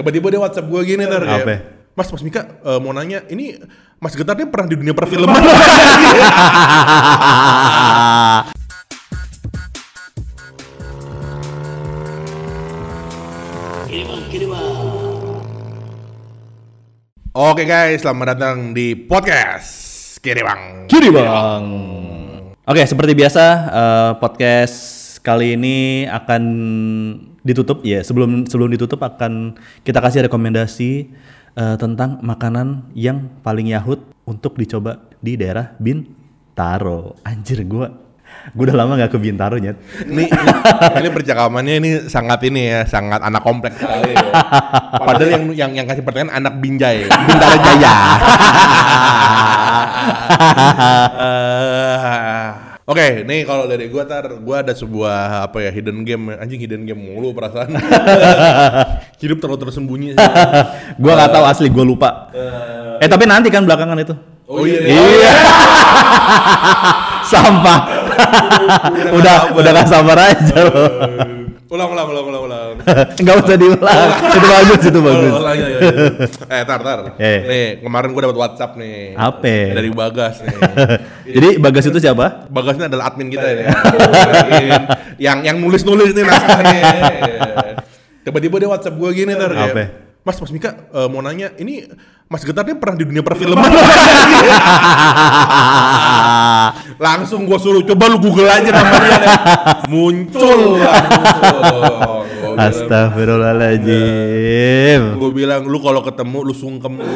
Tiba-tiba dia WhatsApp gue gini ntar kayak, Apa? Mas, Mas Mika eh, mau nanya, ini Mas Getar ini pernah di dunia perfilman? Oke guys, selamat datang di podcast Kiri Bang. Kiri bang. Oke, seperti biasa eh, podcast kali ini akan ditutup. Ya, sebelum sebelum ditutup akan kita kasih rekomendasi eh, tentang makanan yang paling yahut untuk dicoba di daerah Bintaro. Anjir, gua gua udah lama nggak ke Bintaro nyet. Ini, ini percakapannya ini sangat ini ya, sangat anak kompleks sekali. Ya. Padahal yang yang yang kasih pertanyaan anak Binjai, Bintaro Jaya. Eh, Oke, nih kalau dari gua tar, gua ada sebuah apa ya hidden game, anjing hidden game mulu perasaan. Hidup terlalu tersembunyi. gua nggak tahu asli, gua lupa. Eh tapi nanti kan belakangan itu. Oh iya, Iya. Sampah. udah udah gak sabar aja lo. Ulang, ulang, ulang, ulang, ulang. Enggak usah diulang. itu bagus, itu bagus. Oh, iya, iya, iya. Eh, tar, tar. Eh. Nih, kemarin gua dapat WhatsApp nih. Apa? Dari Bagas nih. Jadi Bagas itu siapa? Bagas ini adalah admin kita ya. yang yang nulis-nulis nih naskah nih. Tiba-tiba dia WhatsApp gue gini kayak, Apa? Mas, Mas Mika eh, mau nanya, ini Mas Getar ini pernah di dunia perfilman? Langsung gue suruh, coba lu Google aja namanya. deh. Muncul. Astagfirullahaladzim. Gue bilang, lu kalau ketemu lu sungkem.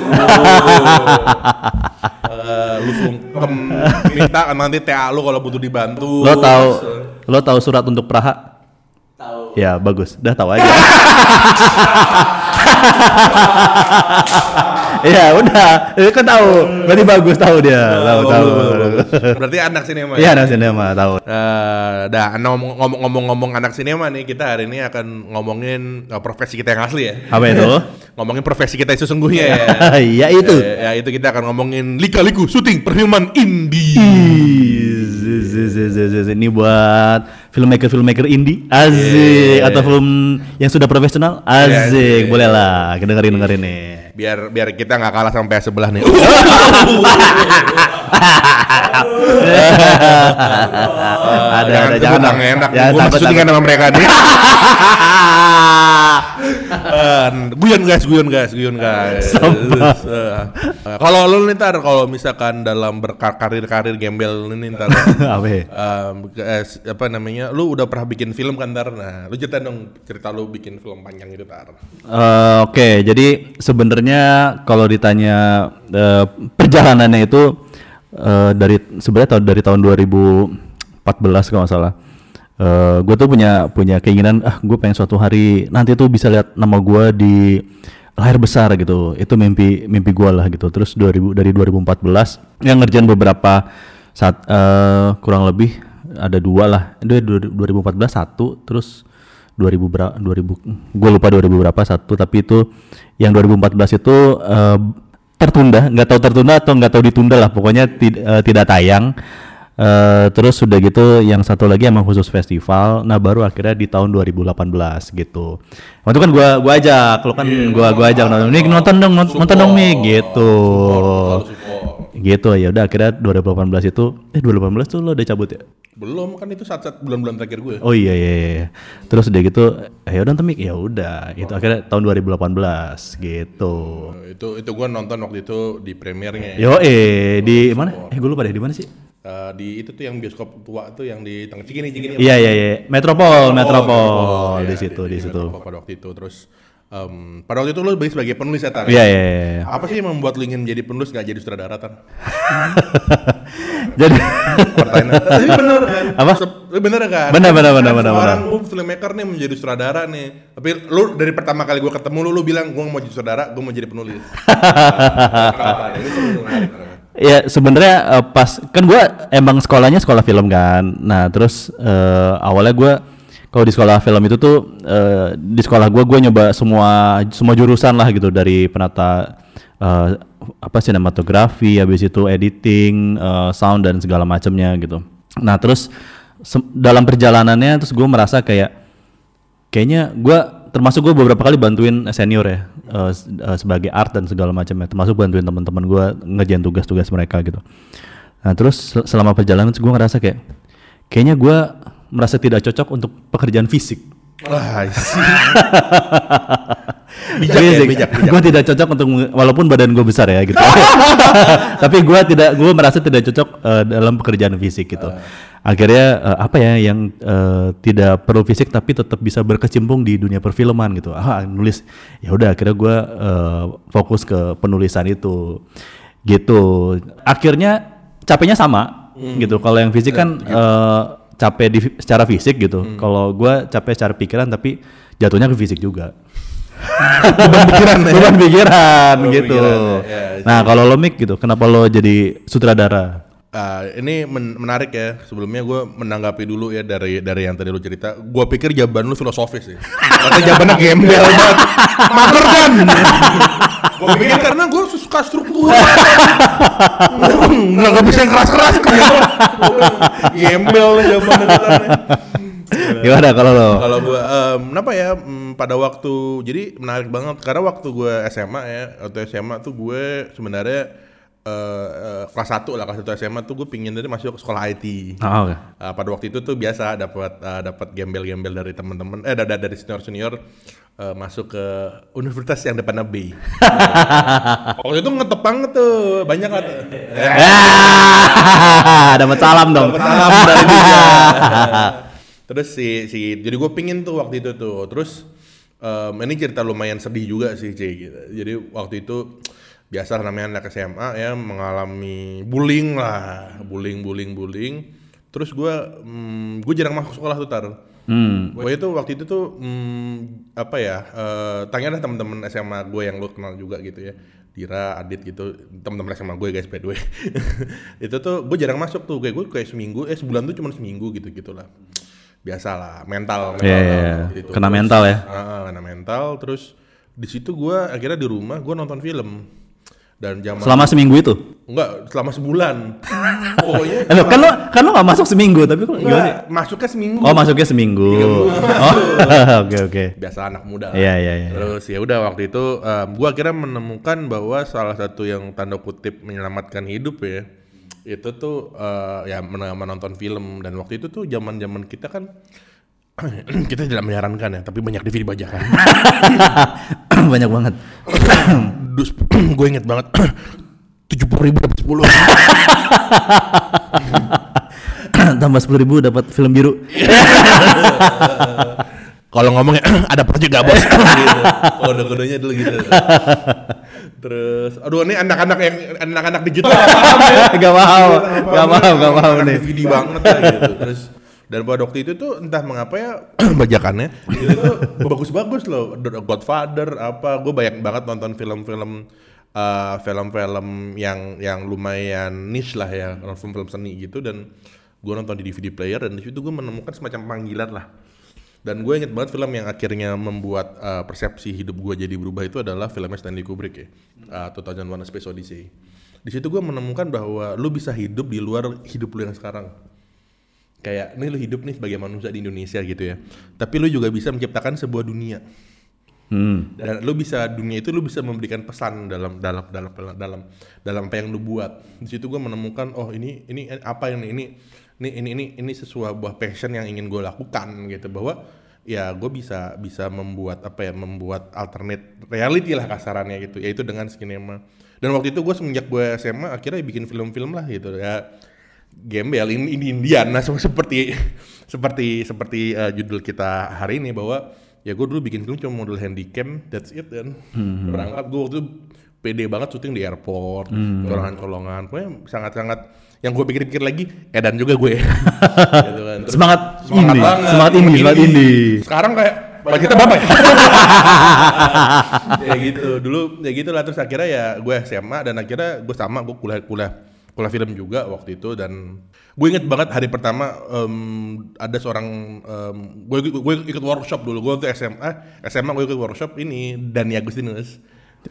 Eh, lu sungkem minta nanti TA lu kalau butuh dibantu. Lo tahu lo tahu surat untuk Praha? Tahu. Ya bagus, udah tahu aja. Iya udah, itu kan tahu. Berarti bagus tahu dia, tahu tahu. Berarti anak sinema. Iya nasi mah tahu. Eh, dah ngomong- ngomong-ngomong anak sinema nih kita hari ini akan ngomongin eh, profesi kita yang asli ya. Apa itu? ngomongin profesi kita sesungguhnya ya. Iya itu. Eh, ya itu kita akan ngomongin lika-liku syuting perfilman indie. Ini buat filmmaker filmmaker indie, asik atau film yang sudah profesional, Iya, asik, boleh lah, dengerin dengerin nih. Biar biar kita nggak kalah sampai sebelah nih. ada ada jangan enak. jangan Gue takut, takut. sama mereka nih. Eh, guyon guys, guyon guys, guyon guys. Eh, Kalau lu nih ntar, kalau misalkan dalam berkarir-karir gembel ini ntar, Apa s- apa namanya, lu udah pernah bikin film kan ntar, nah lu cerita dong cerita lu bikin film panjang gitu ntar. Eh, Oke, jadi sebenarnya kalau ditanya eh, perjalanannya itu eh, dari sebenarnya tahun dari tahun 2014 kalau nggak salah. Gue tuh punya punya keinginan ah gue pengen suatu hari nanti tuh bisa lihat nama gue di layar besar gitu. Itu mimpi mimpi gue lah gitu. Terus 2000 dari 2014 yang ngerjain beberapa saat eh, kurang lebih ada dua lah. Itu 2014 satu terus 2000 berapa 2000 gue lupa 2000 berapa satu tapi itu yang 2014 itu eh, tertunda nggak tahu tertunda atau nggak tahu ditunda lah pokoknya tid- eh, tidak tayang Eh, terus sudah gitu yang satu lagi emang khusus festival nah baru akhirnya di tahun 2018 gitu waktu kan gua gua ajak lo kan gua gua ajak nonton nih nonton dong nonton, nonton dong nih gitu gitu ya udah akhirnya 2018 itu eh 2018 tuh lo udah cabut ya Belum kan itu saat-saat bulan-bulan terakhir gue. Oh iya iya. iya. Terus udah gitu, ya udah nonton Mik, ya udah. Itu akhirnya tahun 2018 gitu. Eh, itu itu gue nonton waktu itu di premiernya. Yo eh di mana? Eh gue lupa deh di mana sih? Eh, di itu tuh yang bioskop tua tuh yang di tengah Cikini Cikini. Iya iya iya. Metropol, Metropol Oh, di iya, situ di situ. Metropol pada waktu itu terus em, pada waktu itu lu sebagai, sebagai penulis ya Tar? Iya iya iya. Apa sih yang membuat lu ingin jadi penulis gak jadi sutradara Tar? Jadi Pertanyaan. Tapi bener kan? Apa? Bener kan? Bener, bener, bener, Kan bener, Sekarang gue filmmaker nih menjadi sutradara nih. Tapi lu dari pertama kali gue ketemu lu, lu bilang gue mau jadi sutradara, gue mau jadi penulis. Kenapa? Ini. Ya sebenarnya eh, pas kan gua emang sekolahnya sekolah film kan. Nah terus eh, awalnya gua kalau di sekolah film itu tuh eh, di sekolah gua gua nyoba semua semua jurusan lah gitu dari penata eh, apa sinematografi, habis itu editing, eh, sound dan segala macamnya gitu. Nah terus dalam perjalanannya terus gue merasa kayak kayaknya gue termasuk gue beberapa kali bantuin senior ya s- eh, sebagai art dan segala macamnya termasuk bantuin teman-teman gue ngerjain tugas-tugas mereka gitu. Nah terus sel- selama perjalanan gue ngerasa kayak kayaknya gue merasa tidak cocok untuk pekerjaan fisik. Wah, sih. bijak ya, bijak, bijak. gue tidak cocok untuk walaupun badan gue besar ya gitu. Tapi gue tidak gue merasa tidak cocok eh, dalam pekerjaan fisik gitu akhirnya eh, apa ya yang eh, tidak perlu fisik tapi tetap bisa berkecimpung di dunia perfilman gitu. Ah nulis. Ya udah akhirnya gue eh, fokus ke penulisan itu. Gitu. Akhirnya capeknya sama gitu. Kalau yang fisik kan eh, capek di, secara fisik gitu. Kalau gue capek secara pikiran tapi jatuhnya ke fisik juga. Beban pikiran ya. beban pikiran Beban gitu. pikiran, ya, ya, nah kalau lo Mik gitu, kenapa lo jadi sutradara? Ah, ini men- menarik ya. Sebelumnya gue menanggapi dulu ya dari dari yang tadi lu cerita. Gue pikir jawaban lu filosofis ya. Ternyata jawabannya gembel banget. Mager kan? gue pikir karena gue suka struktur. Nggak nggak bisa yang keras-keras kan. Gembel jawabannya. Gimana kalau lo? Kalau gue, kenapa ya? mm, pada waktu, jadi menarik banget karena waktu gue SMA ya, waktu SMA tuh gue sebenarnya eh, eh, kelas 1 lah, kelas 1 SMA tuh gue pingin dari masuk ke sekolah IT. Oh, oke. Uh, pada waktu itu tuh biasa dapat uh, dapat gembel-gembel dari teman-teman eh dari, dari senior-senior uh, masuk ke universitas yang depannya B. waktu itu ngetep banget tuh, banyak lah. Ah, dapat salam dong. Dapat salam dari dia. Terus si si jadi gue pingin tuh waktu itu tuh. Terus em, ini cerita lumayan sedih juga sih, gitu. Jadi waktu itu biasa namanya anak SMA ya mengalami bullying lah, bullying bullying bullying. Terus gue gue jarang masuk sekolah tuh tar. Hmm. Gue itu waktu itu tuh hmm, apa ya? eh tanya dah teman-teman SMA gue yang lo kenal juga gitu ya. Dira, Adit gitu, teman-teman SMA gue guys by the way. itu tuh gue jarang masuk tuh, kayak gue kayak seminggu, eh sebulan tuh cuma seminggu gitu gitulah. Biasa lah, mental, mental Iya, lah, iya, iya. gitu. Kena Terus, mental ya? ah, kena mental. Terus di situ gue akhirnya di rumah gue nonton film dan zaman Selama seminggu itu? enggak selama sebulan. Pokoknya Eh, kan lo kan lo nggak masuk seminggu tapi kok enggak, masuknya seminggu. Oh masuknya seminggu. Oh oke oke. biasa anak muda lah. Iya iya iya. Terus ya udah waktu itu gua akhirnya menemukan bahwa salah satu yang tanda kutip menyelamatkan hidup ya itu tuh eh, ya men- menonton film dan waktu itu tuh zaman-zaman kita kan kita tidak menyarankan ya tapi banyak DVD bajakan. Banyak banget. Dus gue inget banget tujuh puluh ribu dapat sepuluh. Tambah sepuluh ribu dapat film biru. Kalau ngomongnya ada project gak bos? gitu. Kode-kodenya dulu gitu. Terus, aduh ini anak-anak yang anak-anak digital. Gak paham, gak paham, gak paham nih. DVD banget lah gitu. Terus dan pada waktu itu tuh entah mengapa ya bajakannya itu tuh bagus-bagus loh. The Godfather apa, gue banyak banget nonton film-film eh, film-film yang yang lumayan niche lah ya, film-film seni gitu dan gue nonton di DVD player dan di situ gue menemukan semacam panggilan lah. Dan gue inget banget film yang akhirnya membuat uh, persepsi hidup gue jadi berubah itu adalah filmnya Stanley Kubrick ya, uh, 2001 A Space Odyssey. Di situ gue menemukan bahwa lu bisa hidup di luar hidup lu yang sekarang. Kayak ini lu hidup nih sebagai manusia di Indonesia gitu ya. Tapi lu juga bisa menciptakan sebuah dunia. Hmm. Dan lu bisa dunia itu lu bisa memberikan pesan dalam dalam dalam dalam dalam, dalam apa yang lu buat. Di situ gue menemukan oh ini ini apa yang ini ini ini ini ini sesuatu buah passion yang ingin gue lakukan gitu bahwa ya gue bisa bisa membuat apa ya membuat alternate reality lah kasarannya gitu yaitu dengan sinema dan waktu itu gue semenjak gue SMA akhirnya bikin film-film lah gitu ya gembel ini ini Indian nah seperti seperti seperti eh, judul kita hari ini bahwa ya gue dulu bikin film cuma model handycam that's it dan berangkat. Gue waktu itu pede banget syuting di airport kolongan-kolongan pokoknya sangat-sangat yang gue pikir-pikir lagi edan juga gue gitu kan. Terus Semangat semangat indie, banget. Semangat indie, semangat indie. sekarang kayak Pak kita bapak ya? ya gitu. Dulu ya gitu lah terus akhirnya ya gue SMA dan akhirnya gue sama gue kuliah kuliah kuliah film juga waktu itu dan gue inget banget hari pertama em, ada seorang em, gue gue ikut workshop dulu gue waktu SMA SMA gue ikut workshop ini Dani Agustinus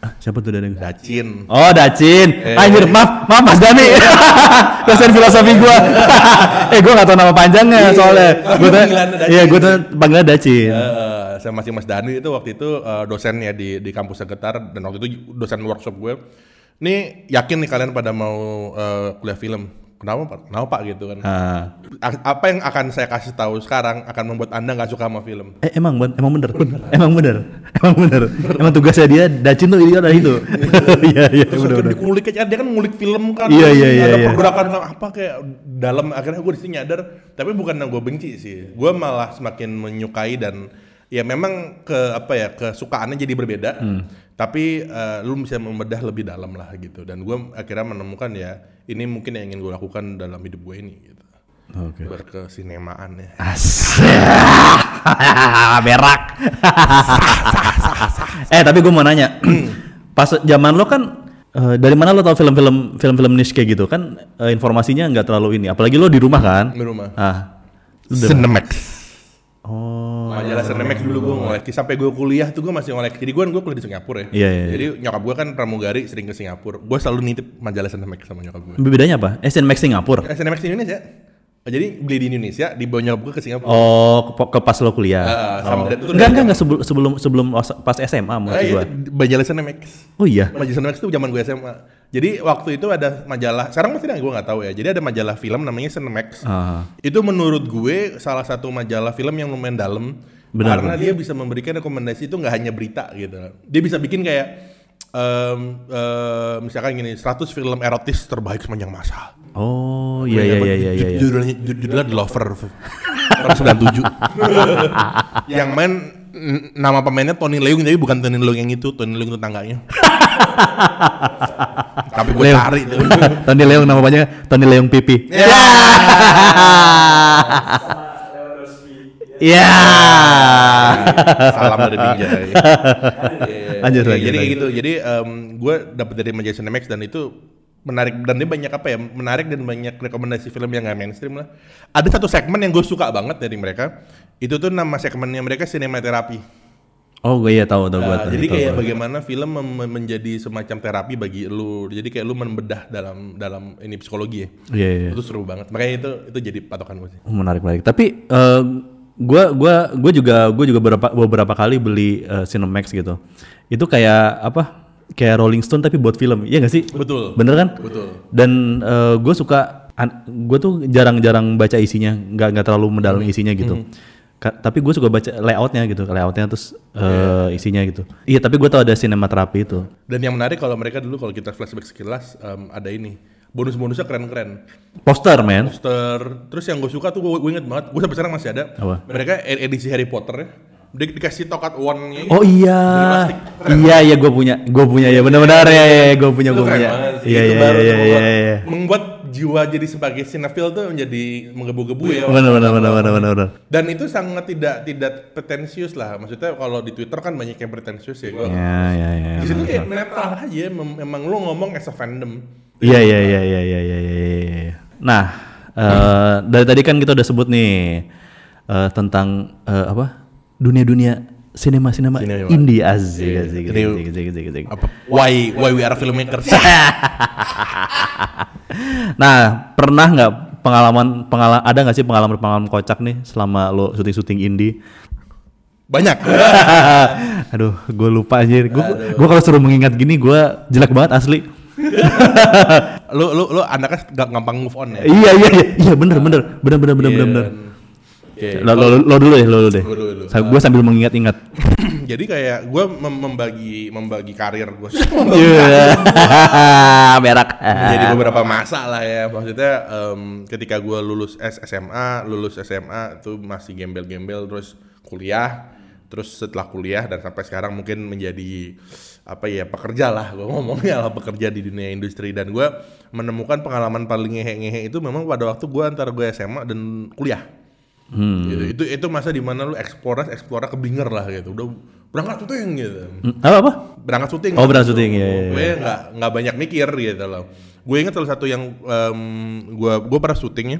Ah, siapa tuh dari Dacin. Oh, Dacin. Eh. Anjir, maaf, maaf Mas Dani. Dosen filosofi gua. eh, gua gak tahu nama panjangnya soalnya. Gua tuh panggilannya Dacin. Iya, gua tuh panggilannya Dacin. Eh, saya masih Mas Dani itu waktu itu eh, dosennya di di kampus sekitar dan waktu itu dosen workshop gue. Nih yakin nih kalian pada mau eh, kuliah film. Kenapa Pak? Kenapa Pak gitu kan? Ah. Apa yang akan saya kasih tahu sekarang akan membuat Anda nggak suka sama film? Eh, emang ben- emang bener, emang bener, emang bener, emang tugasnya dia Dacin tuh ini ada itu. Iya iya Terus bener bener. dikulik aja dia kan ngulik film kan. Iya, iya, iya, Ada iya. pergerakan apa kayak dalam akhirnya gue di sini nyadar. Tapi bukan yang gue benci sih. Gue malah semakin menyukai dan ya memang ke apa ya kesukaannya jadi berbeda. Hmm. Tapi eh, lu bisa membedah lebih dalam lah gitu. Dan gue akhirnya menemukan ya ini mungkin yang ingin gue lakukan dalam hidup gue ini gitu. Oke. Berkesinemaan ya. Berak. eh tapi gue mau nanya, pas zaman lo kan eh, dari mana lo tau film-film film-film niche kayak gitu kan eh, informasinya nggak terlalu ini, apalagi lo di rumah kan? Di rumah. Ah, Cinemax. oh, Majalah Cinemax dulu gue ngoleksi sampai gue kuliah tuh gue masih ngoleksi. Jadi gue gue kuliah di Singapura ya. Iya, iya, Jadi nyokap gue kan pramugari sering ke Singapura. Gue selalu nitip majalah Cinemax sama nyokap gue. bedanya apa? Eh, Max Singapura. Eh, di Indonesia. Jadi beli di Indonesia, dibawa nyokap gue ke Singapura. Oh, ke, ke pas lo kuliah. Ah, sama oh. itu Enggak, enggak, enggak sebelum sebelum sebelum pas SMA maksud iya, gua. majalah Cinemax. Oh iya. Majalah Cinemax itu zaman gue SMA. Jadi waktu itu ada majalah, sekarang masih ada gue nggak tahu ya. Jadi ada majalah film namanya Cinemax. Ah. Itu menurut gue salah satu majalah film yang lumayan dalam. Benar, karena dia bisa memberikan rekomendasi itu nggak hanya berita gitu. Dia bisa bikin kayak em, em, misalkan gini 100 film erotis terbaik sepanjang masa. Oh, iya iya iya iya iya. iya. Judulnya, judulnya The Lover tahun 97. yang main nama pemainnya Tony Leung tapi bukan Tony Leung yang itu, Tony Leung tetangganya. tapi gue Leung. cari tuh. Tony Leung nama panjangnya Tony Leung Pipi. Ya. Ya. Salam dari Ninja. Iya. Lanjut, lanjut, Jadi kayak gitu. Jadi em, gue dapet dari majalah Cinemax dan itu menarik dan dia banyak apa ya menarik dan banyak rekomendasi film yang gak mainstream lah. Ada satu segmen yang gue suka banget dari mereka. Itu tuh nama segmennya mereka sinematerapi. Oh, gue iya tahu tahu gue. Nah, jadi kayak bagaimana film menjadi semacam terapi bagi lu. Jadi kayak lu membedah dalam dalam ini psikologi ya. Iya iya. Itu seru banget. Makanya itu itu jadi patokan gue sih. Oh, menarik menarik. Tapi eh, gua gua gua juga gua juga beberapa beberapa kali beli eh, Cinemax gitu. Itu kayak apa? Kayak Rolling Stone tapi buat film. Iya gak sih? Betul. Bener kan? Betul. Dan gue suka gue tuh jarang-jarang baca isinya, nggak nggak terlalu mendalam isinya gitu. Ka- tapi gue suka baca layoutnya gitu, layoutnya terus eh, isinya gitu. Iya, tapi gue tau ada sinematerapi itu. Dan yang menarik kalau mereka dulu kalau kita flashback sekilas em, ada ini bonus-bonusnya keren-keren. Poster, man. Poster. Terus yang gue suka tuh gue, gue inget banget. Gue sampai sekarang masih ada. Apa? Mereka ed- edisi Harry Potter ya. Dia dikasih tokat one-nya. Oh iya, iya iya gue punya, gue punya ya benar-benar ya, ya, gue punya gue punya. Iya iya iya iya membuat, iya. membuat jiwa jadi sebagai sinetron tuh menjadi menggebu-gebu ya. Benar benar benar benar benar. Dan itu sangat tidak tidak pretensius lah. Maksudnya kalau di Twitter kan banyak yang pretensius ya. Gua Ya ya ya. Di situ kayak netral aja. Emang lu ngomong as a fandom. Iya iya iya iya iya iya iya. iya. Nah, eh, dari tadi kan kita udah sebut nih eh, tentang eh, apa? Dunia-dunia sinema-sinema Sinema. indie asik asik asik asik asik. Apa? Why why we are filmmakers? Nah, pernah nggak pengalaman pengalaman ada nggak sih pengalaman pengalaman kocak nih selama lo syuting syuting indie? Banyak. Aduh, gue lupa aja. Gue gue kalau suruh mengingat gini, gue jelek banget asli. lu lu lu anaknya gak gampang move on ya. iya iya iya, iya bener bener bener bener bener bener bener. Oke. Lo, lo, lo dulu ya, lo dulu deh. Gua dulu. Gue sambil mengingat-ingat. Jadi kayak gue membagi membagi karir gue Iya. Berak. jadi beberapa masa lah ya maksudnya em, ketika gue lulus S SMA lulus SMA itu masih gembel-gembel terus kuliah terus setelah kuliah dan sampai sekarang mungkin menjadi apa ya pekerja lah gue ngomongnya lah pekerja di dunia industri dan gue menemukan pengalaman paling ngehe-ngehe itu memang pada waktu gue antara gue SMA dan kuliah Hmm. gitu. itu itu masa di mana lu eksplorasi eksplora keblinger lah gitu. Udah berangkat syuting gitu. Hmm, Apa apa? berangkat syuting. Oh, berangkat syuting, iya, iya, gue nggak nggak banyak mikir gitu loh. Gue inget salah satu yang em, gue gue pernah syutingnya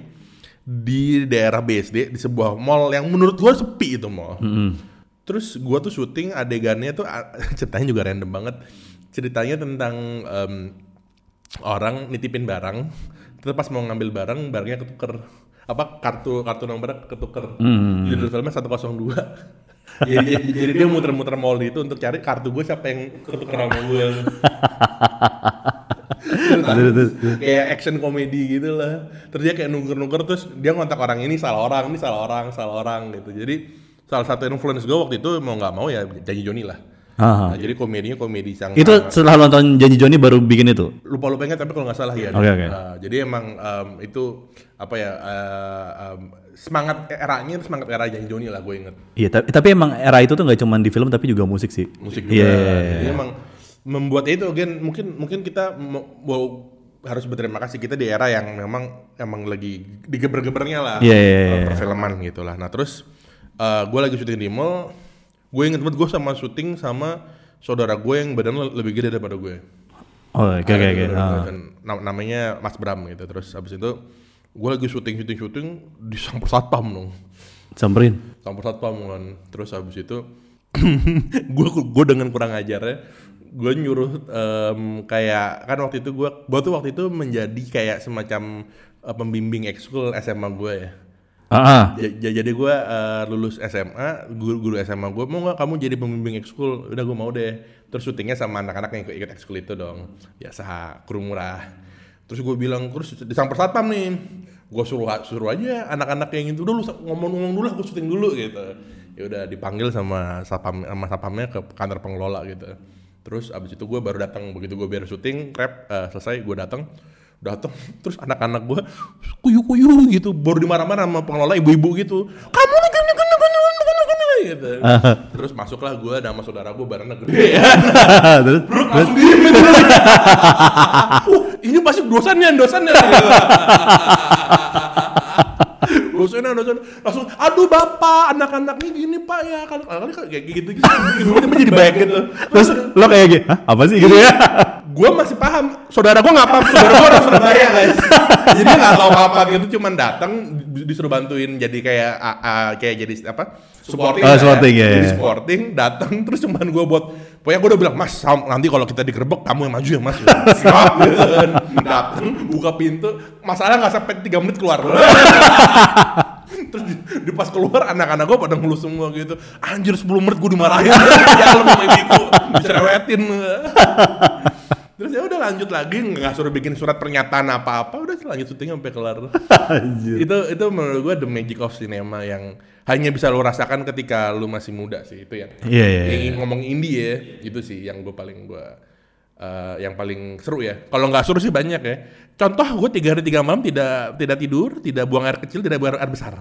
di daerah BSD di sebuah mall yang menurut gue sepi itu mall. Hmm. terus gua tuh syuting adegannya tuh ceritanya juga random banget. Ceritanya tentang em, orang nitipin barang. Terus pas mau ngambil barang barangnya ketuker apa kartu kartu nomornya ketuker. Judul filmnya 102 jadi, jadi, jadi dia muter-muter mall itu untuk cari kartu gue siapa yang ketuker sama gue kayak action komedi gitu lah. Terus dia kayak nuker-nuker terus dia ngontak orang ini salah orang ini salah orang salah orang gitu. Jadi salah satu influence gue waktu itu mau nggak mau ya janji Joni lah Aha. Nah, jadi komedinya komedi sang Itu setelah nonton Janji Joni baru bikin itu. lupa lupa ingat tapi kalau nggak salah ya Oke, oke. Nah, jadi emang em, itu apa ya eh, em, semangat eranya itu semangat era janji Joni lah gue inget Iya, tapi, tapi emang era itu tuh nggak cuma di film tapi juga musik sih. musik juga Iya. iya, iya. jadi emang membuat itu gen mungkin mungkin kita mau- harus berterima kasih kita di era yang memang emang lagi digeber-gebernya lah Iya, iya, iya, eh, iya. perfilman gitu lah nah terus eh, gue lagi syuting di mall gue inget banget gue sama syuting sama saudara gue yang badannya lebih gede daripada gue Oh, oke oke oke. Dan- Ah. namanya Mas Bram gitu terus abis itu gue lagi syuting syuting syuting di sampur satpam dong Samperin. sampur satpam kan terus abis itu gue gue dengan kurang ajarnya gue nyuruh em, kayak kan waktu itu gue gue tuh waktu itu menjadi kayak semacam eh, pembimbing ekskul SMA gue ya Ja- ja- jadi gue eh, lulus SMA guru guru SMA gue mau nggak kamu jadi pembimbing ekskul? Udah gue mau deh. Terus syutingnya sama anak-anak yang ikut, ekskul itu dong. Biasa kru murah. Terus gue bilang terus disamper satpam nih. Gue suruh suruh aja anak-anak yang itu udah lu ngomong-ngomong dulu lah gue syuting dulu gitu. Ya udah dipanggil sama satpam sama satpamnya ke kantor pengelola gitu. Terus abis itu gue baru datang. Begitu gue beres syuting rap eh, selesai gue datang datang terus anak-anak gue kuyu kuyu gitu baru dimarah-marah sama pengelola ibu-ibu gitu. Kamu gini gini gini gini gini gitu. Terus masuklah gue sama saudara gue barangnya gede ya Terus Bro, langsung diem gitu. Wah, ini pasti dosannya dosannya gitu. dosennya dosen langsung aduh bapak anak-anaknya gini pak ya. Kalau kali kayak gitu gitu gue jadi baik gitu. Terus lo kayak Hah, apa sih? Gitu ya? Gue masih paham. Saudara gue nggak paham. Saudara gue orang Surabaya guys. Jadi nggak tahu apa gitu cuman datang di- disuruh bantuin jadi kayak ah, ah, kayak jadi apa? Supporting Oh, lah supporting, ya, jadi ya. supporting datang terus cuman gue buat pokoknya gue udah bilang mas nanti kalau kita digerebek kamu yang maju ya mas. Siap gitu kan. datang buka pintu masalah nggak sampai tiga menit keluar. Terus di, di pas keluar anak-anak gue pada ngeluh semua gitu. Anjir 10 menit gue dimarahin. Di dalam sama ibu dicerewetin terus ya udah lanjut lagi nggak suruh bikin surat pernyataan apa-apa udah lanjut syuting sampai kelar itu itu menurut gue the magic of cinema yang hanya bisa lo rasakan ketika lu masih muda sih itu yang Iya, iya, iya. yang ngomong indie ya itu sih yang gue paling gue eh, yang paling seru ya kalau nggak seru sih banyak ya contoh gue tiga hari tiga malam tidak tidak tidur tidak buang air kecil tidak buang air besar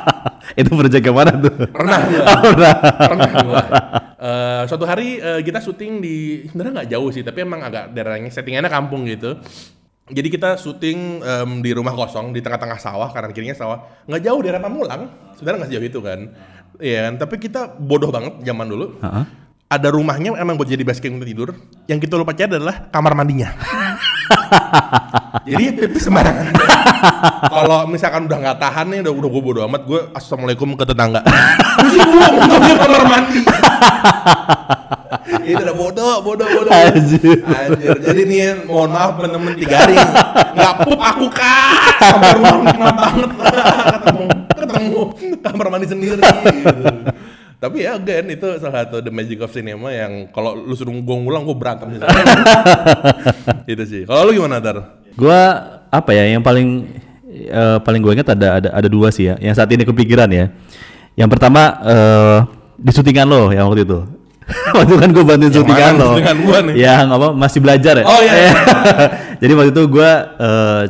itu yang mana tuh? pernah gua. Pernah. pernah Eh, suatu hari eh, kita syuting di sebenarnya nggak jauh sih tapi emang agak daerahnya settingannya kampung gitu. Jadi kita syuting em, di rumah kosong di tengah-tengah sawah kanan kirinya sawah. Nggak jauh daerah Pamulang sebenarnya nggak sejauh itu kan. Iya kan? Tapi kita bodoh banget zaman dulu. Heeh. ada rumahnya emang buat jadi base camp untuk tidur. Yang kita lupa cari adalah kamar mandinya jadi pipis sembarangan. Kalau misalkan udah nggak tahan nih udah udah gue bodo amat gue assalamualaikum ke tetangga. Terus gue ngomongnya kamar mandi. Itu udah bodoh bodoh bodoh Anjir. Anjir. jadi nih mohon maaf temen-temen tiga hari. Nggak pup aku kak. Sampai rumah nikmat banget. Ketemu ketemu. Kamar mandi sendiri. gitu. Tapi ya again itu salah satu the magic of cinema yang kalau lu suruh gue ngulang gue berantem sih itu sih kalau lu gimana tar Gua apa ya yang paling eh, paling gue ingat ada ada ada dua sih ya. Yang saat ini kepikiran ya. Yang pertama eh di syutingan lo yang waktu itu. waktu kan gue bantuin syutingan lo. gua? Yang apa masih belajar ya? Oh, iya, iya. Jadi waktu itu gua eh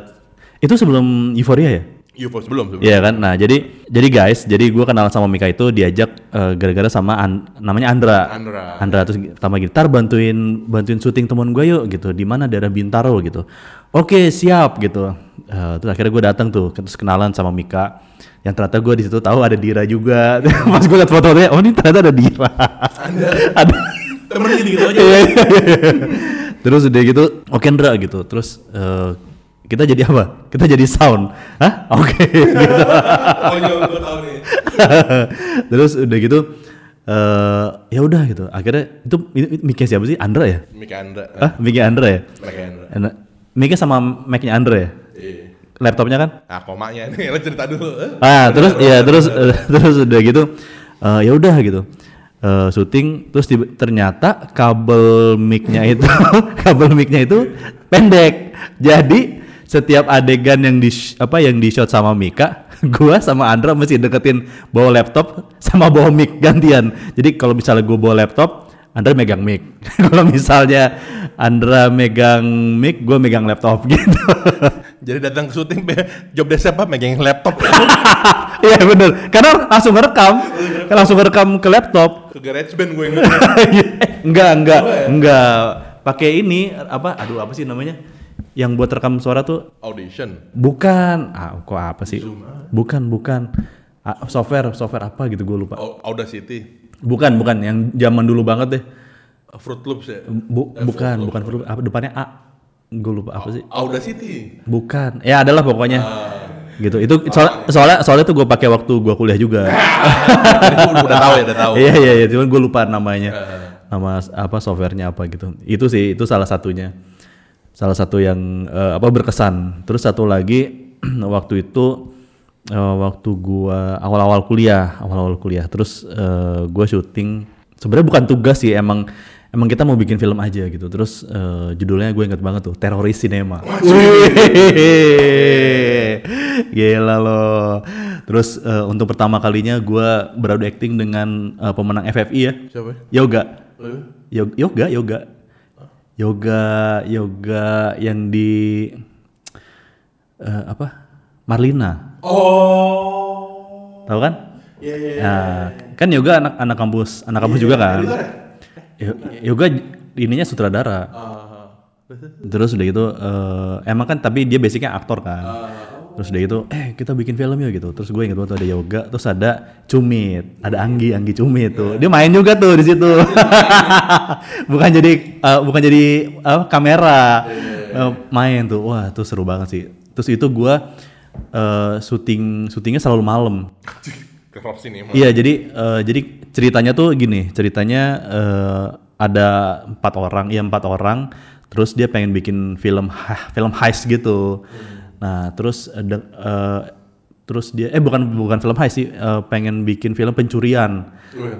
itu sebelum Euphoria ya? UFO sebelum sebelum Iya kan, nah jadi jadi guys, jadi gue kenal sama Mika itu diajak eh, gara-gara sama An- namanya Andra. Andra. Andra terus tambah gitu, tar bantuin bantuin syuting temen gue yuk gitu, di mana daerah Bintaro gitu. Oke siap gitu. Eh, terus akhirnya gue datang tuh, terus kenalan sama Mika. Yang ternyata gue di situ tahu ada Dira juga. Pas gue liat fotonya, oh ini ternyata ada Dira. ada. temen gitu gitu aja Iya, iya, iya. Terus udah gitu, oke Ndra gitu. Terus eh, kita jadi apa? Kita jadi sound. Hah? Oke. gitu. oh iya Terus udah gitu eh ya udah gitu akhirnya itu, mic-nya siapa sih Andra ya Mika Andra. ah mic-nya Andra ya Mika Andra. Mic-nya sama mic-nya Andra ya Iya. laptopnya kan Ah, komanya ini lo cerita dulu. ah terus ya terus terus udah gitu eh, ya udah gitu Eh, syuting terus tiba- ternyata kabel mic-nya itu kabel mic-nya itu pendek jadi setiap adegan yang di apa yang di shot sama Mika gua sama Andra mesti deketin bawa laptop sama bawa mic gantian jadi kalau misalnya gua bawa laptop Andra megang mic kalau misalnya Andra megang mic gua megang laptop gitu Jadi datang ke syuting job desk apa megangin laptop Iya bener, karena langsung ngerekam, langsung ngerekam ke laptop. ke garage band gue inget. Eh, enggak, enggak, enggak. Pakai ini apa? Aduh apa sih namanya? Yang buat rekam suara tuh Audition. bukan. Ah, kok apa sih? Bukan, bukan. Ah, software, software apa gitu gue lupa. Au- Audacity. Bukan, bukan. Yang zaman dulu banget deh. Fruit Loops ya. Bu- bukan, bukan Fruit- apa depannya A. Gue lupa apa sih? Audacity. Bukan. Ya adalah pokoknya. Gitu. Itu soalnya soalnya, soalnya tuh gue pakai waktu gue kuliah juga. Udah, tahu ya, udah tahu. Iya iya iya, cuman gue lupa namanya. Nama s- apa softwarenya apa gitu. Itu sih itu salah satunya. Salah satu yang eh, apa berkesan. Terus satu lagi waktu itu eh, waktu gua awal-awal kuliah, awal-awal kuliah. Terus eh, gua syuting sebenarnya bukan tugas sih, emang emang kita mau bikin film aja gitu. Terus eh, judulnya gue inget banget tuh, Teroris Cinema. Gila loh. Terus eh, untuk pertama kalinya gua beradu acting dengan eh, pemenang FFI ya. Siapa? Yoga. Lu? Yo- Yoga, yoga. Yoga, yoga yang di eh, apa? Marlina. Oh. Tahu kan? Iya iya. Nah, kan yoga anak anak kampus, anak kampus juga kan. Yo- Yoga ininya sutradara. Ah. Terus udah gitu eh, emang kan tapi dia basicnya aktor kan. Terus udah gitu, eh kita bikin film ya gitu. Terus gue inget banget tuh ada yoga, terus ada cumit, ada Anggi, Anggi cumit tuh. Dia main juga tuh di situ. bukan jadi eh, bukan jadi apa kamera. Eh, main tuh. Wah, tuh seru banget sih. Terus itu gue eh, syuting syutingnya selalu malam. Iya, jadi eh, jadi ceritanya tuh gini, ceritanya eh, ada empat orang, iya empat orang, terus dia pengen bikin film film heist gitu. Nah, terus ada eh, terus dia eh bukan bukan film heist sih, eh, pengen bikin film pencurian.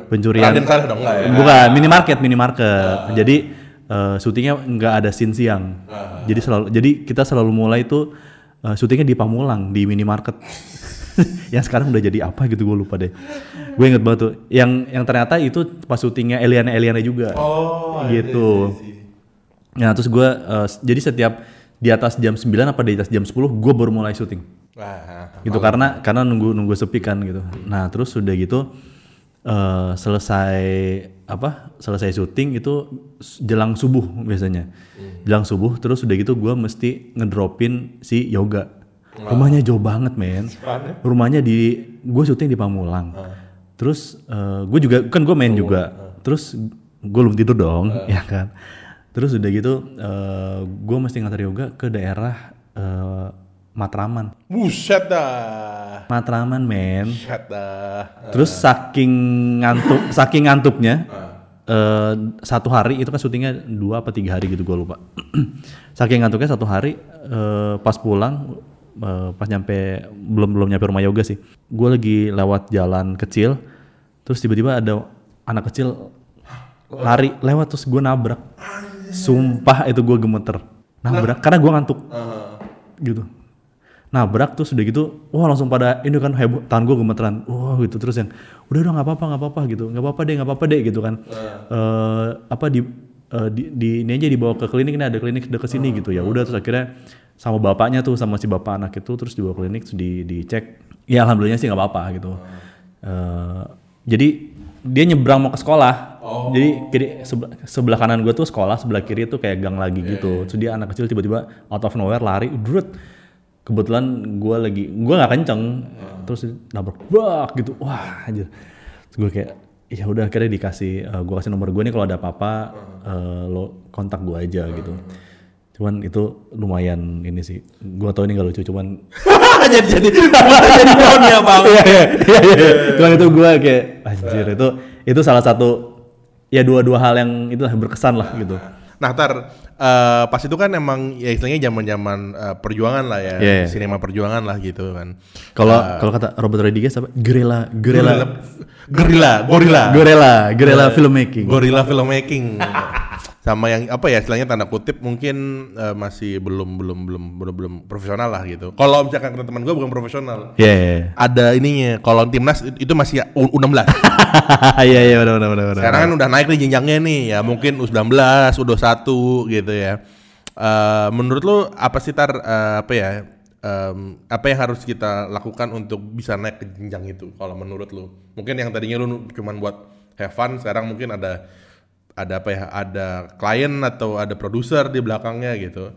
Pencurian. Raden Saleh dong enggak ya? Bukan, minimarket, minimarket. Jadi eh, syutingnya nggak ada scene siang. Jadi selalu jadi kita selalu mulai tuh eh, syutingnya di Pamulang di minimarket. yang sekarang udah jadi apa gitu gue lupa deh. Gue inget banget tuh. Yang yang ternyata itu pas syutingnya Eliana Eliana juga. Oh. gitu. Nah, terus gue eh, jadi setiap di atas jam 9 apa di atas jam 10 gue baru mulai syuting. Wah. gitu karena karena nunggu nunggu sepi kan gitu. Nah terus sudah gitu eh selesai apa selesai syuting itu jelang subuh biasanya. Jelang subuh terus sudah gitu gua mesti ngedropin si yoga. Rumahnya jauh banget men. Rumahnya di gue syuting di Pamulang. Terus gue juga kan gue main juga. Terus gue belum tidur dong ya kan terus udah gitu gue mesti ngantar yoga ke daerah eh, Matraman. Buset dah. Matraman men. Buset dah. terus saking ngantuk saking ngantuknya eh, satu hari itu kan syutingnya dua apa tiga hari gitu gue lupa. Saking ngantuknya satu hari eh, pas pulang eh, pas nyampe belum belum nyampe rumah yoga sih. Gue lagi lewat jalan kecil terus tiba-tiba ada anak kecil lari lewat terus gue nabrak sumpah itu gue gemeter. Nabrak karena gue ngantuk. Gitu. Nabrak terus udah gitu wah langsung pada ini kan heboh tangan gue gemeteran. Wah gitu terus yang udah udah nggak apa-apa nggak apa-apa gitu. Nggak apa-apa deh nggak apa-apa deh gitu kan. Eh, apa di, eh, di di ini aja dibawa ke klinik ini ada klinik dekat sini gitu. Ya udah terus akhirnya sama bapaknya tuh sama si bapak anak itu terus dibawa ke klinik terus di dicek. Ya alhamdulillah sih nggak apa-apa gitu. Eh, jadi dia nyebrang mau ke sekolah jadi kiri sebelah, sebelah kanan gue tuh sekolah sebelah kiri tuh kayak gang lagi gitu. terus dia anak kecil tiba-tiba out of nowhere lari drut kebetulan gue lagi gue nggak kenceng. Terus nabrak bak gitu. Wah aja gue kayak ya udah akhirnya dikasih gue kasih nomor gue nih kalau ada apa-apa eh, lo kontak gue aja gitu. Cuman itu lumayan ini sih. Gua tau ini gak lucu, cuman jadi jadi jadi ya bang. Iya, iya, iya, iya. Cuman itu gua kayak anjir itu itu salah satu ya dua-dua hal yang itu berkesan lah gitu. Nah, tar eh, pas itu kan emang ya istilahnya zaman-zaman eh, perjuangan lah ya, Iya, iya. sinema perjuangan lah gitu kan. Kalau kalau kata Robert Rodriguez apa? Gerilla, Gorilla, gorilla, gerilla, gerilla filmmaking. gorilla filmmaking. Sama yang apa ya istilahnya tanda kutip mungkin eh, masih belum belum belum belum belum profesional lah gitu. Kalau misalkan teman gue bukan profesional. Iya, iya, iya. Ada ininya, kalau timnas itu masih U- U16. Iya, iya, benar, benar, benar. Sekarang kan udah naik nih jenjangnya nih ya mungkin U19, U21 gitu ya. Eh, menurut lu apa sih tar eh, apa ya em, apa yang harus kita lakukan untuk bisa naik ke jenjang itu kalau menurut lu? Mungkin yang tadinya lu cuman buat have fun sekarang mungkin ada ada apa ya ada klien atau ada produser di belakangnya gitu.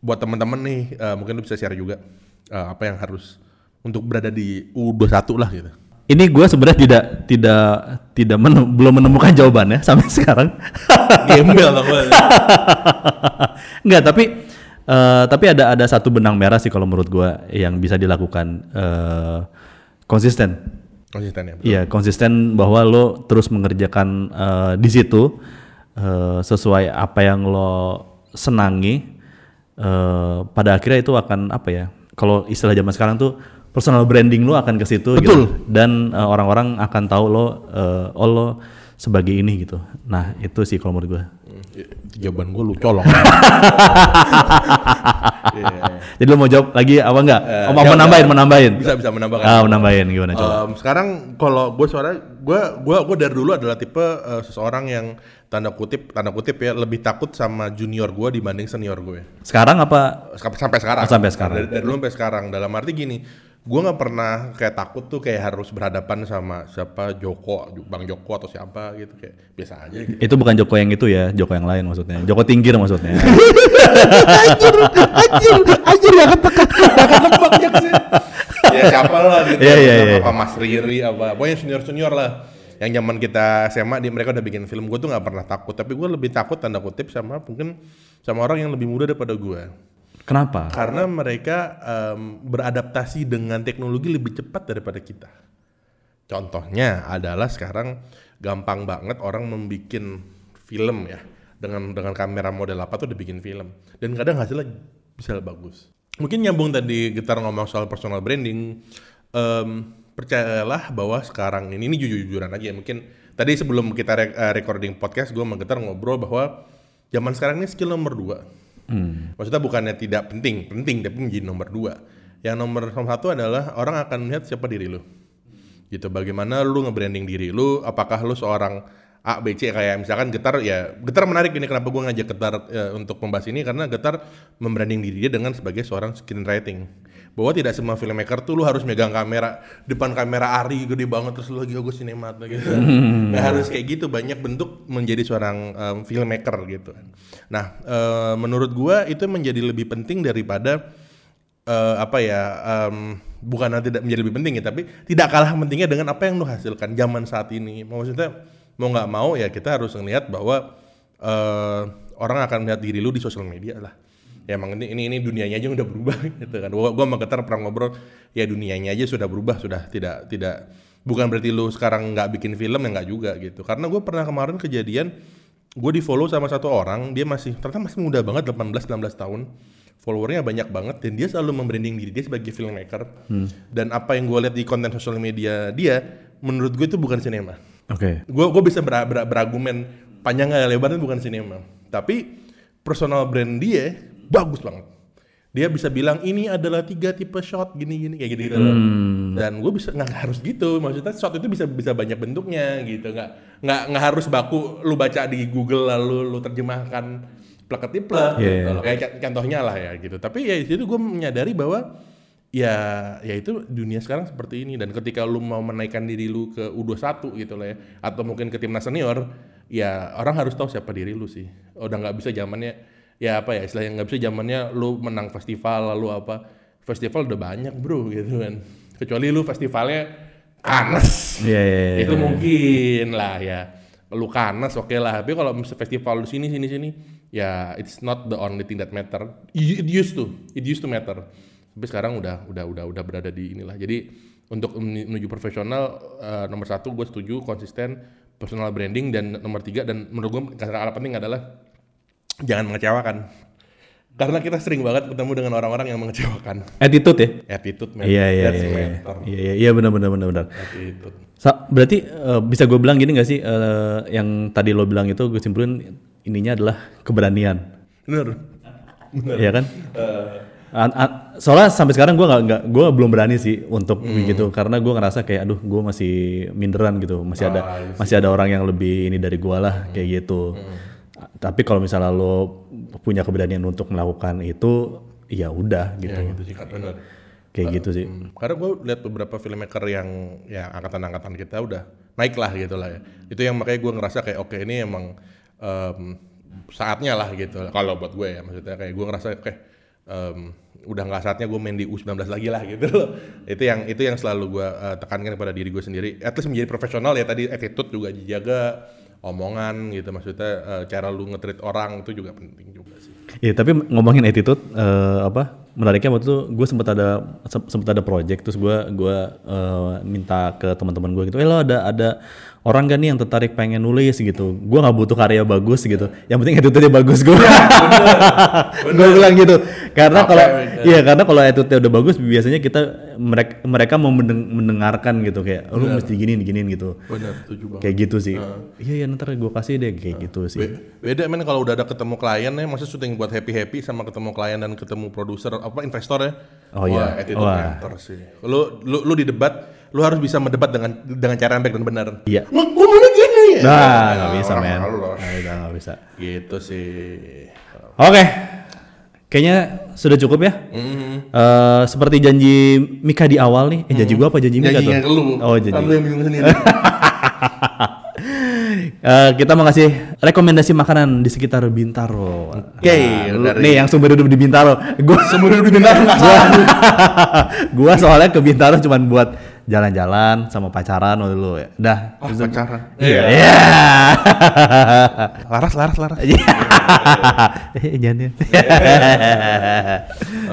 Buat teman-teman nih eh, mungkin lu bisa share juga eh, apa yang harus untuk berada di U21 lah gitu. Ini gue sebenarnya tidak tidak tidak menem- belum menemukan jawabannya sampai sekarang. Gembel lah gue. Enggak, tapi eh, tapi ada ada satu benang merah sih kalau menurut gue yang bisa dilakukan eh, konsisten. Konsisten ya. Iya, konsisten bahwa lo terus mengerjakan eh, di situ eh, sesuai apa yang lo senangi. eh, pada akhirnya itu akan apa ya? Kalau istilah zaman sekarang tuh personal branding lo akan ke situ gitu. Dan eh, orang-orang akan tahu lo eh, oh lo sebagai ini gitu. Nah, itu sih kalau menurut gue. Ya, Jawaban gue lu colong. Jadi lo mau jawab lagi apa enggak? Oh, mau jawab, menambahin. Bisa bisa menambahkan. Ah, menambahin gimana coba? Em, sekarang kalau gue suara gue gue gue dari dulu adalah tipe eh, seseorang yang tanda kutip tanda kutip ya lebih takut sama junior gue dibanding senior gue. Sekarang apa? Sampai sampai sekarang. Oh, sampai sekarang. Dari, dari dulu sampai sekarang. Dalam arti gini, gue nggak pernah kayak takut tuh kayak harus berhadapan sama siapa Joko, Bang Joko atau siapa gitu kayak biasa aja gitu. Itu bukan Joko yang itu ya, Joko yang lain maksudnya. Joko Tinggir maksudnya. anjir, anjir ya ketekan, ketebak sih. ya siapa lah gitu. Iya, iya, iya. Apa Mas Riri apa, pokoknya senior senior lah. Yang zaman kita SMA di mereka udah bikin film, gue tuh nggak pernah takut. Tapi gue lebih takut tanda kutip sama mungkin sama orang yang lebih muda daripada gue. Kenapa? Karena mereka em, beradaptasi dengan teknologi lebih cepat daripada kita. Contohnya adalah sekarang gampang banget orang membuat film ya dengan dengan kamera model apa tuh udah bikin film dan kadang hasilnya bisa bagus. Mungkin nyambung tadi gitar ngomong soal personal branding. em, percayalah bahwa sekarang ini ini jujur-jujuran aja ya. mungkin tadi sebelum kita re- eh, recording podcast gue gitar ngobrol bahwa zaman sekarang ini skill nomor dua Hmm. Maksudnya bukannya tidak penting, penting tapi menjadi nomor dua. Yang nomor nomor satu adalah orang akan melihat siapa diri lu. Gitu, bagaimana lu nge-branding diri lu, apakah lu seorang A, B, C kayak misalkan Getar ya, Getar menarik ini kenapa gue ngajak Getar ya, untuk membahas ini karena Getar membranding diri dia dengan sebagai seorang screenwriting. Bahwa tidak semua filmmaker tuh lu harus megang kamera, depan kamera Ari gede banget terus lu lagi oh gue sinemat gitu. Nggak harus kayak gitu, banyak bentuk menjadi seorang em, filmmaker gitu. Nah, eh, menurut gua itu menjadi lebih penting daripada eh, apa ya em, bukan tidak menjadi lebih penting ya tapi tidak kalah pentingnya dengan apa yang lu hasilkan zaman saat ini maksudnya mau nggak mau ya kita harus ngelihat bahwa eh, orang akan melihat diri lu di sosial media lah ya emang ini ini, ini dunianya aja udah berubah gitu kan. Gua gua sama Getar pernah ngobrol ya dunianya aja sudah berubah sudah tidak tidak bukan berarti lu sekarang nggak bikin film ya nggak juga gitu. Karena gue pernah kemarin kejadian gue di follow sama satu orang dia masih ternyata masih muda banget 18-19 tahun. Followernya banyak banget dan dia selalu membranding diri dia sebagai filmmaker. Dan apa yang gue lihat di konten sosial media dia menurut gue itu bukan sinema. Oke. gue gue bisa ber, ber- beragumen panjang lebar itu bukan sinema. Tapi personal brand dia bagus banget. Dia bisa bilang ini adalah tiga tipe shot gini gini kayak gitu gitu dan gue bisa nggak harus gitu. Maksudnya shot itu bisa bisa banyak bentuknya gitu. Nggak nggak nggak harus baku lu baca di Google lalu lu terjemahkan plek tiplek Iya, gitu kayak contohnya lah ya gitu. Tapi ya di situ gue menyadari bahwa ya ya itu dunia sekarang seperti ini. Dan ketika lu mau menaikkan diri lu ke U21 gitu lah ya atau mungkin ke timnas senior ya orang harus tahu siapa diri lu sih. Udah nggak bisa zamannya ya apa ya istilahnya nggak bisa zamannya lu menang festival lalu apa festival udah banyak bro gitu kan kecuali lu festivalnya Cannes Iya, iya, iya. itu mungkin lah ya lu Cannes oke lah tapi kalau festival lu sini sini sini ya it's not the only thing that matter. It used to, it used to matter. Tapi sekarang udah udah udah udah berada di inilah. Jadi untuk men- menuju profesional eh, nomor satu gue setuju konsisten personal branding dan nomor tiga dan menurut gue kata penting adalah jangan mengecewakan. Karena kita sering banget ketemu dengan orang-orang yang mengecewakan. Attitude ya? Attitude man. Iya iya iya. Iya iya iya, iya benar benar benar benar. Attitude. Sa- berarti eh, bisa gue bilang gini gak sih eh, yang tadi lo bilang itu gue simpulin ininya adalah keberanian, Bener. Iya kan? An- an- soalnya sampai sekarang gue nggak nggak gue belum berani sih untuk gitu karena gue ngerasa kayak aduh gue masih minderan gitu masih ada Ah, iya masih ada orang yang lebih ini dari gue lah kayak gitu. Tapi kalau misalnya lo punya keberanian untuk melakukan itu ya udah gitu Ya gitu sih bener. kayak gitu sih. Hmm, Karena gue lihat beberapa filmmaker yang ya angkatan-angkatan kita udah naik lah gitu lah ya. Itu yang makanya gue ngerasa kayak oke ini emang em, saatnya lah gitu. Kalau buat gue ya maksudnya kayak gue ngerasa kayak em, udah nggak saatnya gue main di U19 lagi lah gitu loh. Itu yang itu yang selalu gue eh, tekankan kepada diri gue sendiri. At least menjadi profesional ya tadi attitude juga dijaga omongan gitu maksudnya eh, cara lu nge-treat orang itu juga penting juga sih. Iya tapi ngomongin attitude eh, apa menariknya waktu itu gue sempat ada sem- sempat ada project terus gue gua eh, minta ke teman-teman gue gitu, eh lo ada ada orang gak nih yang tertarik pengen nulis gitu, gue nggak butuh karya bagus gitu, yang penting attitude-nya bagus gue, gue bilang gitu, karena kalau iya karena kalau attitude-nya udah bagus biasanya kita mereka mereka mau mendeng- mendengarkan gitu. Kayak lu mesti gini giniin gitu, Bener, kayak gitu sih, iya ya ntar gue kasih deh kayak gitu sih. Be- Beda men kalau udah ada ketemu klien ya, maksudnya syuting buat happy happy sama ketemu klien dan ketemu produser apa investor ya. Oh iya. Attitude Wah. sih. Lu lu lu di debat, lu harus bisa mendebat dengan dengan cara yang baik dan benar. Iya. Gua gua maunya gini ya. Nah, nggak bisa orang men, loh. nggak bisa bisa. Gitu sih. Oke, kayaknya sudah cukup ya. Eh, seperti janji Mika di awal nih, eh janji gua apa janji Mika tuh? Nyanyinya ke lu. Oh janji. lu yang bingung sendiri. Eh, kita mau ngasih rekomendasi makanan di sekitar Bintaro. Oke, Lu- dari- nih yang sumber hidup di Bintaro. Gua Sumber hidup di Bintaro salah. gua soalnya ke Bintaro cuma buat jalan-jalan sama pacaran waktu dulu ya. Dah. Ah, pacaran. Iya. Iya. Laras, laras, laras. Eh, jangan ya.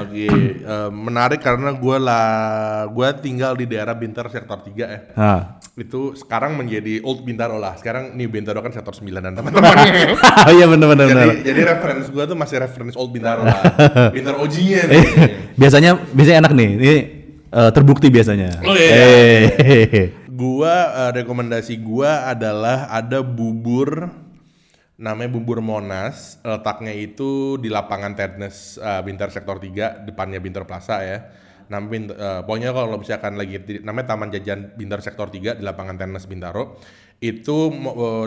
Oke, eh, menarik karena gue lah, gue tinggal di daerah Bintaro sektor 3 ya. Ah. Itu sekarang menjadi old Bintaro lah. Sekarang New Bintaro kan sektor 9 dan teman-temannya. Oh iya benar benar jadi jadi reference gue tuh masih reference old Bintaro lah. Bintaro OG-nya nih. Eh, biasanya biasanya enak nih. Ini eh, terbukti biasanya. Oh, iya. Eh. Gua eh, rekomendasi gua adalah ada bubur namanya bubur Monas letaknya itu di lapangan tenis eh, Bintar sektor 3 depannya Bintar Plaza ya Nam Bint- eh, pokoknya kalau misalkan lagi namanya Taman Jajan Bintar sektor 3 di lapangan tenis Bintaro itu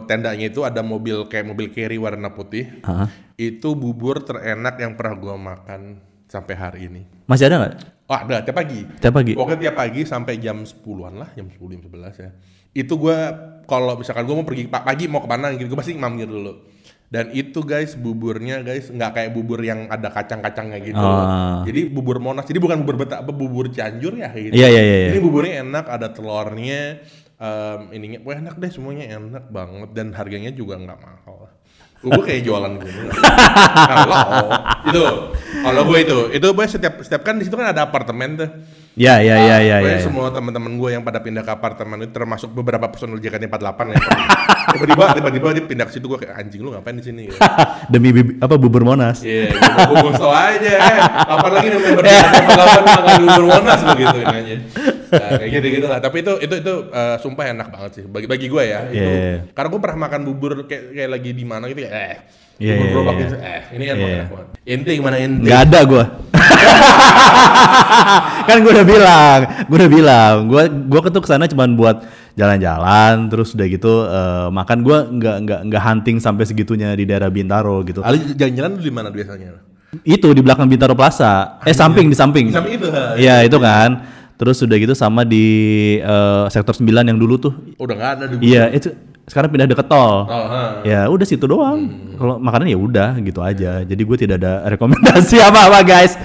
tendanya itu ada mobil kayak mobil carry warna putih Hah? itu bubur terenak yang pernah gua makan sampai hari ini Masih ada nggak? Oh ada tiap pagi Tiap pagi. Pokoknya tiap pagi sampai jam 10-an lah, jam 10 jam 11 ya. Itu gua kalau misalkan gua mau pergi pa- pagi mau ke mana gitu, gua pasti mampir dulu. Dan itu guys buburnya guys nggak kayak bubur yang ada kacang-kacangnya gitu. Ah. Jadi bubur Monas, jadi bukan bubur beta, apa bubur Cianjur ya gitu. Iya, iya, iya, iya. Ini buburnya enak, ada telurnya, em, ininya, wah enak deh semuanya enak banget dan harganya juga nggak mahal. Gue kayak jualan gitu. Kalau itu, kalau gue itu, itu gue setiap setiap kan di situ kan ada apartemen tuh. Ya ya ya ya Pokoknya ya. semua teman-teman gue yang pada pindah ke apartemen itu termasuk beberapa personel JKT48 ya. tiba-tiba tiba-tiba dia pindah ke situ gue kayak anjing lu ngapain di sini ya. Demi apa bubur Monas. Iya, gue gue aja. Eh, apalagi yang member JKT48 makan bubur Monas begitu aja. Nah, kayak gitu gitu lah. Tapi itu itu itu eh, sumpah enak banget sih bagi bagi gue ya. Itu, Iya. Karena gue pernah makan bubur kayak kayak lagi di mana gitu ya. Eh, Iya, bubur iya, gerobak iya. gitu. Eh, ini kan Iya. enak banget. Inti gimana inti? Nggak ada gua. kan gue udah bilang, gue udah bilang, gua gua ketuk sana cuma buat jalan-jalan, terus udah gitu eh, makan gua nggak nggak nggak hunting sampai segitunya di daerah Bintaro gitu. Ali jalan-jalan di mana biasanya? Itu di belakang Bintaro Plaza, eh samping di samping. Di samping itu? Iya itu kan. Terus udah gitu sama di eh, sektor 9 yang dulu tuh. Udah nggak ada di Iya itu sekarang pindah deket tol. Oh, ha. Ya udah situ doang. Kalau makanan ya udah gitu aja. Jadi gue tidak ada rekomendasi apa-apa guys.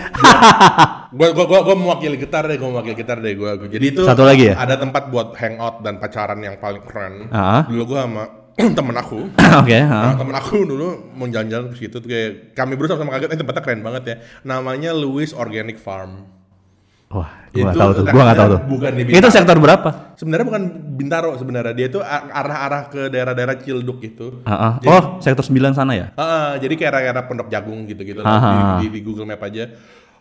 gua gua gua, gua mewakili gitar deh, gua mewakili gitar deh gua. Gua- Jadi itu Satu lagi ya? Ada tempat buat hangout dan pacaran yang paling keren. Ah. Dulu gua sama temen aku Oke, ha. Nah, temen aku dulu mau jalan-jalan ke situ tuh kayak kami berusaha sama kaget eh tempatnya keren banget ya namanya Louis Organic Farm Wah, gua Itu tahu tuh. Gua nggak tahu tuh. bukan di Itu sektor berapa? sebenarnya bukan Bintaro sebenarnya dia a- arah-arah ke daerah-daerah Cilduk gitu Ah, ah. Jadi- Oh, sektor 9 sana ya? Ah, jadi kayak arah-arah Pondok Jagung gitu-gitu lah, ah. di, di, di Google Map aja.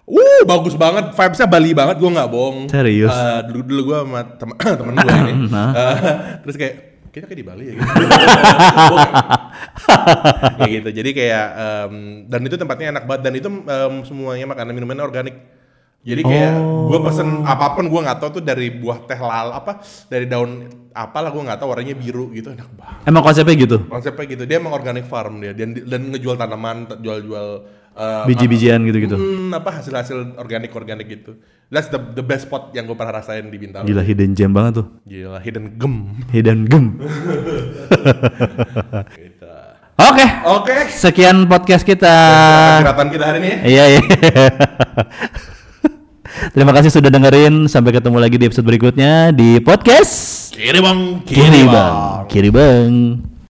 Uh, bagus banget, vibesnya Bali banget, gue nggak bohong. Serius? Ah, dulu dulu gue sama temen, temen gue ini, Nah. Ah, terus kayak kita kayak di Bali ya gitu. kayak gitu. Jadi kayak em, dan itu tempatnya enak banget dan itu em, semuanya makanan minumannya organik. Jadi kayak Oh. gue pesen apa pun gue nggak tahu tuh dari buah teh lal apa dari daun apalah gue nggak tahu warnanya biru gitu enak banget Emang konsepnya gitu? konsepnya gitu dia emang organic farm dia dan dan ngejual tanaman jual-jual uh, Biji-bijian gitu-gitu. hmm, apa hasil-hasil organik organik gitu that's the the best spot yang gue pernah rasain di Bintaro Gila hidden gem banget tuh. gila hidden gem Hidden gem. gitu. Oke. oke Sekian podcast kita. curhatan kita hari ini ya Iya, iya. Terima kasih sudah dengerin. Sampai ketemu lagi di episode berikutnya di podcast kiri bang Kiri Bang. Kiri Bang.